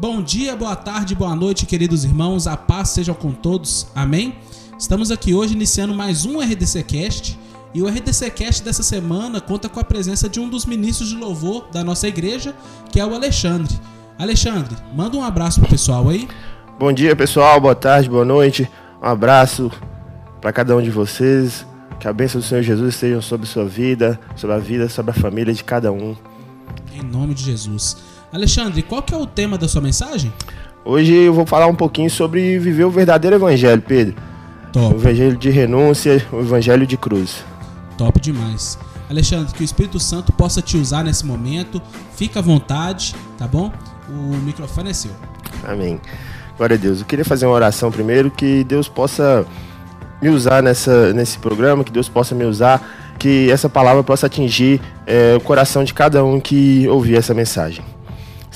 Bom dia, boa tarde, boa noite, queridos irmãos. A paz seja com todos. Amém? Estamos aqui hoje iniciando mais um RDC Cast. E o RDC Cast dessa semana conta com a presença de um dos ministros de louvor da nossa igreja, que é o Alexandre. Alexandre, manda um abraço pro pessoal aí. Bom dia, pessoal. Boa tarde, boa noite. Um abraço para cada um de vocês. Que a bênção do Senhor Jesus esteja sobre sua vida, sobre a vida, sobre a família de cada um. Em nome de Jesus. Alexandre, qual que é o tema da sua mensagem? Hoje eu vou falar um pouquinho sobre viver o verdadeiro evangelho, Pedro. Top. O evangelho de renúncia, o evangelho de cruz. Top demais. Alexandre, que o Espírito Santo possa te usar nesse momento. Fica à vontade, tá bom? O microfone é seu. Amém. Glória a Deus. Eu queria fazer uma oração primeiro, que Deus possa me usar nessa, nesse programa, que Deus possa me usar, que essa palavra possa atingir é, o coração de cada um que ouvir essa mensagem.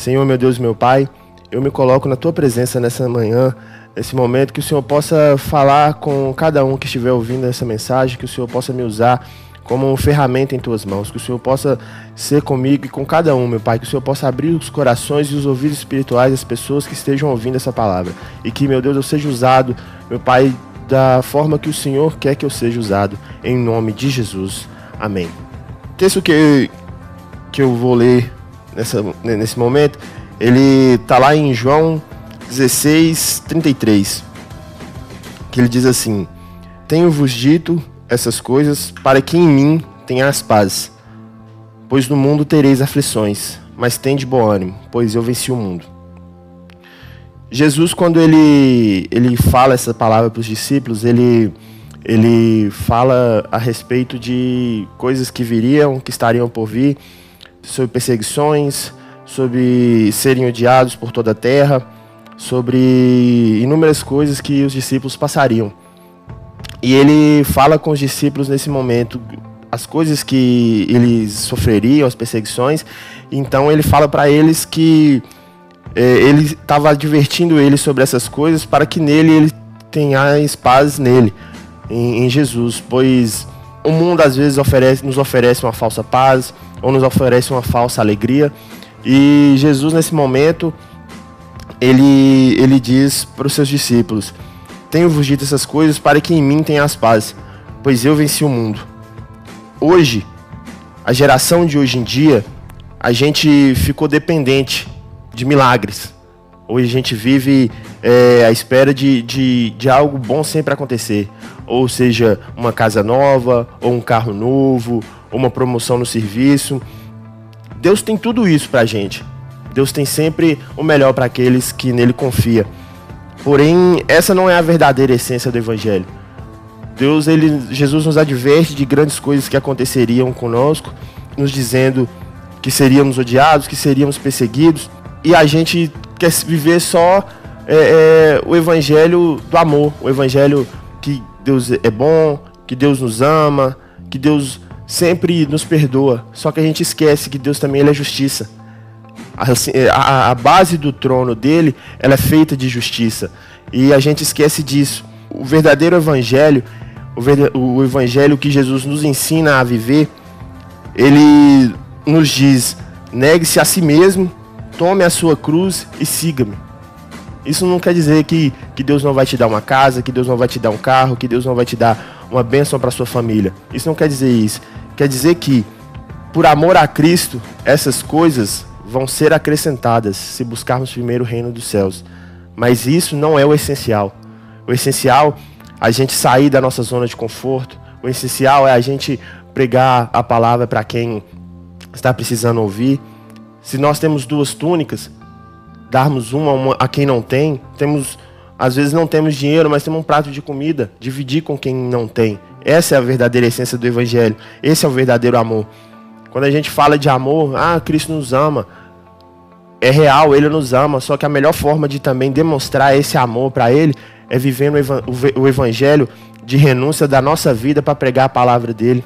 Senhor, meu Deus, meu Pai, eu me coloco na tua presença nessa manhã, nesse momento, que o Senhor possa falar com cada um que estiver ouvindo essa mensagem, que o Senhor possa me usar como ferramenta em tuas mãos, que o Senhor possa ser comigo e com cada um, meu Pai, que o Senhor possa abrir os corações e os ouvidos espirituais das pessoas que estejam ouvindo essa palavra, e que, meu Deus, eu seja usado, meu Pai, da forma que o Senhor quer que eu seja usado, em nome de Jesus. Amém. O texto que, que eu vou ler nessa, nesse momento, ele está lá em João 16, 33, que ele diz assim: Tenho-vos dito essas coisas para que em mim tenhas paz. Pois no mundo tereis aflições, mas tende bom ânimo, pois eu venci o mundo. Jesus, quando ele, ele fala essa palavra para os discípulos, ele, ele fala a respeito de coisas que viriam, que estariam por vir, sobre perseguições, sobre serem odiados por toda a terra, sobre inúmeras coisas que os discípulos passariam. E ele fala com os discípulos nesse momento as coisas que eles sofreriam, as perseguições. Então ele fala para eles que é, ele estava advertindo eles sobre essas coisas para que nele ele tenha paz nele, em, em, Jesus, pois o mundo às vezes oferece, nos oferece uma falsa paz ou nos oferece uma falsa alegria. E Jesus nesse momento ele ele diz para os seus discípulos: tenho-vos dito essas coisas para que em mim tenhas paz, pois eu venci o mundo. Hoje, a geração de hoje em dia, a gente ficou dependente de milagres. Hoje a gente vive é, à espera de, de, de algo bom sempre acontecer. Ou seja, uma casa nova, ou um carro novo, ou uma promoção no serviço. Deus tem tudo isso pra gente. Deus tem sempre o melhor para aqueles que nele confiam. Porém, essa não é a verdadeira essência do evangelho. Deus, ele, Jesus nos adverte de grandes coisas que aconteceriam conosco, nos dizendo que seríamos odiados, que seríamos perseguidos, e a gente quer viver só é, é, o evangelho do amor, o evangelho que Deus é bom, que Deus nos ama, que Deus sempre nos perdoa. Só que a gente esquece que Deus também é justiça. Assim, é, a, a base do trono dele ela é feita de justiça. E a gente esquece disso. O verdadeiro evangelho, o, o evangelho que Jesus nos ensina a viver, ele nos diz: negue-se a si mesmo, tome a sua cruz e siga-me. Isso não quer dizer que, que Deus não vai te dar uma casa, que Deus não vai te dar um carro, que Deus não vai te dar uma bênção para sua família. Isso não quer dizer isso. Quer dizer que, por amor a Cristo, essas coisas vão ser acrescentadas se buscarmos primeiro o reino dos céus. Mas isso não é o essencial. O essencial é a gente sair da nossa zona de conforto. O essencial é a gente pregar a palavra para quem está precisando ouvir. Se nós temos duas túnicas, darmos uma a quem não tem. Temos, às vezes não temos dinheiro, mas temos um prato de comida, dividir com quem não tem. Essa é a verdadeira essência do evangelho. Esse é o verdadeiro amor. Quando a gente fala de amor, ah, Cristo nos ama é real, ele nos ama, só que a melhor forma de também demonstrar esse amor para ele é vivendo o evangelho de renúncia da nossa vida para pregar a palavra dele,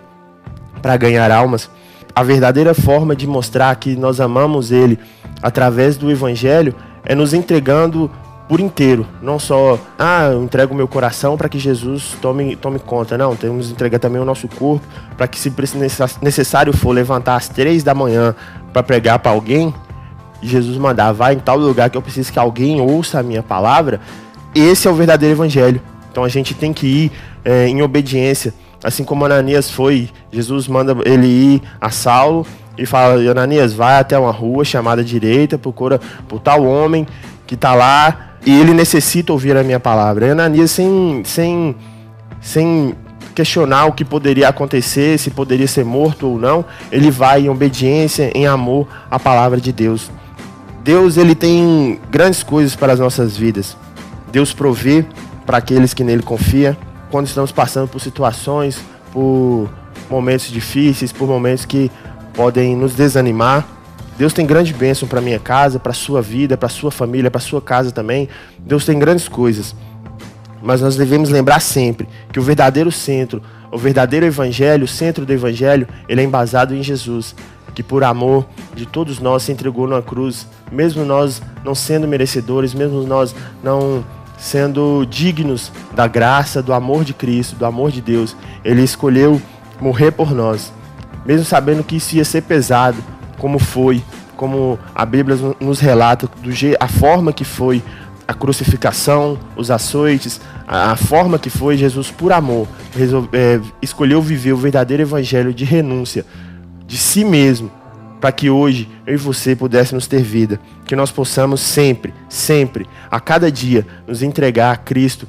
para ganhar almas. A verdadeira forma de mostrar que nós amamos ele através do evangelho é nos entregando por inteiro, não só, ah, eu entrego meu coração para que Jesus tome, tome conta, não, temos que entregar também o nosso corpo para que se necessário for levantar às três da manhã para pregar para alguém, Jesus mandar, vai em tal lugar que eu preciso que alguém ouça a minha palavra, esse é o verdadeiro evangelho. Então a gente tem que ir é, em obediência, assim como Ananias foi. Jesus manda ele ir a Saulo e fala: Ananias, vai até uma rua chamada direita, procura por tal homem que está lá e ele necessita ouvir a minha palavra. E Ananias, sem, sem, sem questionar o que poderia acontecer, se poderia ser morto ou não, ele vai em obediência, em amor à palavra de Deus. Deus ele tem grandes coisas para as nossas vidas. Deus provê para aqueles que nele confiam quando estamos passando por situações, por momentos difíceis, por momentos que podem nos desanimar. Deus tem grande bênção para minha casa, para sua vida, para sua família, para sua casa também. Deus tem grandes coisas. Mas nós devemos lembrar sempre que o verdadeiro centro, o verdadeiro evangelho, o centro do evangelho, ele é embasado em Jesus, que por amor de todos nós se entregou na cruz, mesmo nós não sendo merecedores, mesmo nós não sendo dignos da graça, do amor de Cristo, do amor de Deus. Ele escolheu morrer por nós, mesmo sabendo que isso ia ser pesado, como foi, como a Bíblia nos relata, do a forma que foi a crucificação, os açoites, a, forma que foi Jesus por amor é, escolheu viver o verdadeiro evangelho de renúncia de si mesmo para que hoje eu e você pudéssemos ter vida, que nós possamos sempre, sempre, a cada dia, nos entregar a Cristo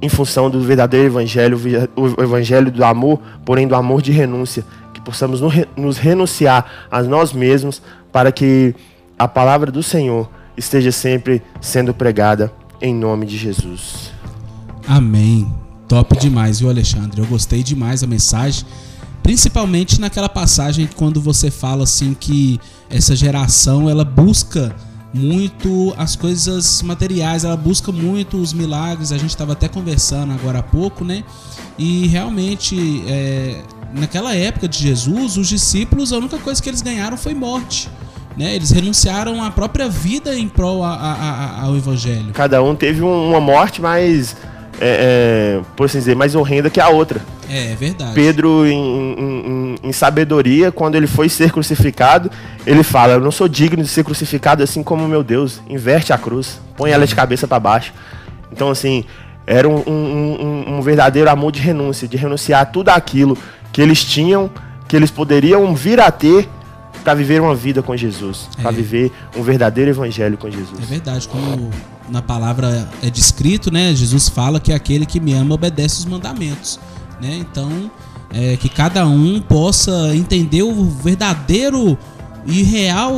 em função do verdadeiro evangelho, o evangelho do amor, porém do amor de renúncia, que possamos nos renunciar a nós mesmos para que a palavra do Senhor esteja sempre sendo pregada em nome de Jesus. Amém. Top demais, viu, Alexandre? Eu gostei demais da mensagem. Principalmente naquela passagem quando você fala assim que essa geração ela busca muito as coisas materiais, ela busca muito os milagres. A gente estava até conversando agora há pouco, né? E realmente, é, naquela época de Jesus, os discípulos, a única coisa que eles ganharam foi morte. Né? Eles renunciaram à própria vida em prol a, a, a, ao evangelho. Cada um teve uma morte mais, é, é, por assim dizer, mais horrenda que a outra. É, é verdade. Pedro, em, em, em, sabedoria, quando ele foi ser crucificado, ele fala: Eu não sou digno de ser crucificado assim como meu Deus. Inverte a cruz, põe ela de cabeça para baixo. Então, assim, era um, um, um, verdadeiro amor de renúncia, de renunciar a tudo aquilo que eles tinham, que eles poderiam vir a ter para viver uma vida com Jesus, é. para viver um verdadeiro evangelho com Jesus. É verdade, como na palavra é descrito, né? Jesus fala que aquele que me ama obedece os mandamentos né? Então, é, que cada um possa entender o verdadeiro e real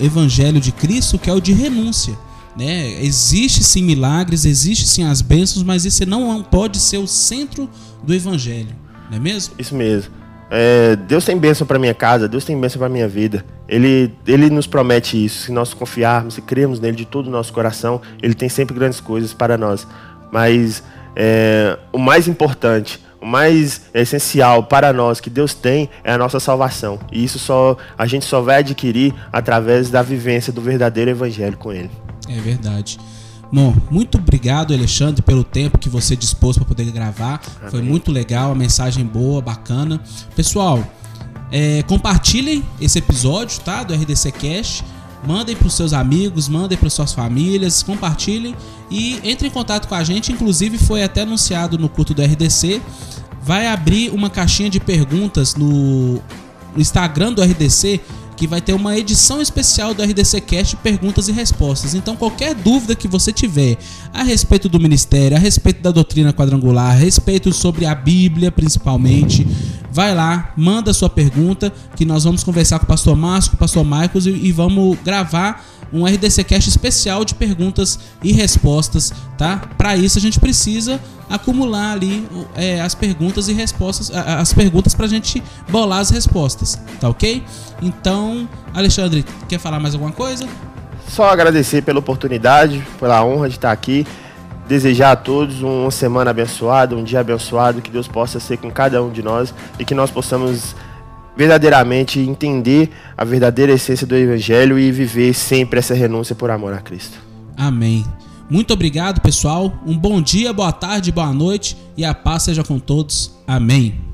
evangelho de Cristo, que é o de renúncia. Né? Existe sim milagres, existe sim as bênçãos, mas isso não pode ser o centro do evangelho, não é mesmo? Isso mesmo. É, Deus tem bênção para minha casa, Deus tem bênção para minha vida. Ele, ele nos promete isso. Se nós confiarmos, se cremos nele de todo o nosso coração, ele tem sempre grandes coisas para nós. Mas é, o mais importante, o mais essencial para nós que Deus tem é a nossa salvação. E isso só a gente só vai adquirir através da vivência do verdadeiro evangelho com ele. É verdade. Bom, muito obrigado, Alexandre, pelo tempo que você dispôs para poder gravar. Amém. Foi muito legal, a mensagem boa, bacana. Pessoal, é, compartilhem esse episódio, tá? Do RDC Cash. Mandem para os seus amigos, mandem para suas famílias, compartilhem e entre em contato com a gente. Inclusive, foi até anunciado no culto do RDC vai abrir uma caixinha de perguntas no, Instagram do RDC que vai ter uma edição especial do RDC Cast perguntas e respostas. Então qualquer dúvida que você tiver a respeito do ministério, a respeito da doutrina quadrangular, a respeito sobre a Bíblia principalmente, vai lá, manda sua pergunta que nós vamos conversar com o pastor Márcio, com o pastor Marcos e, e vamos gravar um RDC Cast especial de perguntas e respostas, tá? Para isso a gente precisa acumular ali é, as perguntas e respostas, as perguntas para a gente bolar as respostas, tá ok? Então, Alexandre, quer falar mais alguma coisa? Só agradecer pela oportunidade, pela honra de estar aqui. Desejar a todos uma semana abençoada, um dia abençoado, que Deus possa ser com cada um de nós e que nós possamos verdadeiramente entender a verdadeira essência do Evangelho e viver sempre essa renúncia por amor a Cristo. Amém. Muito obrigado, pessoal. Um bom dia, boa tarde, boa noite e a paz seja com todos. Amém.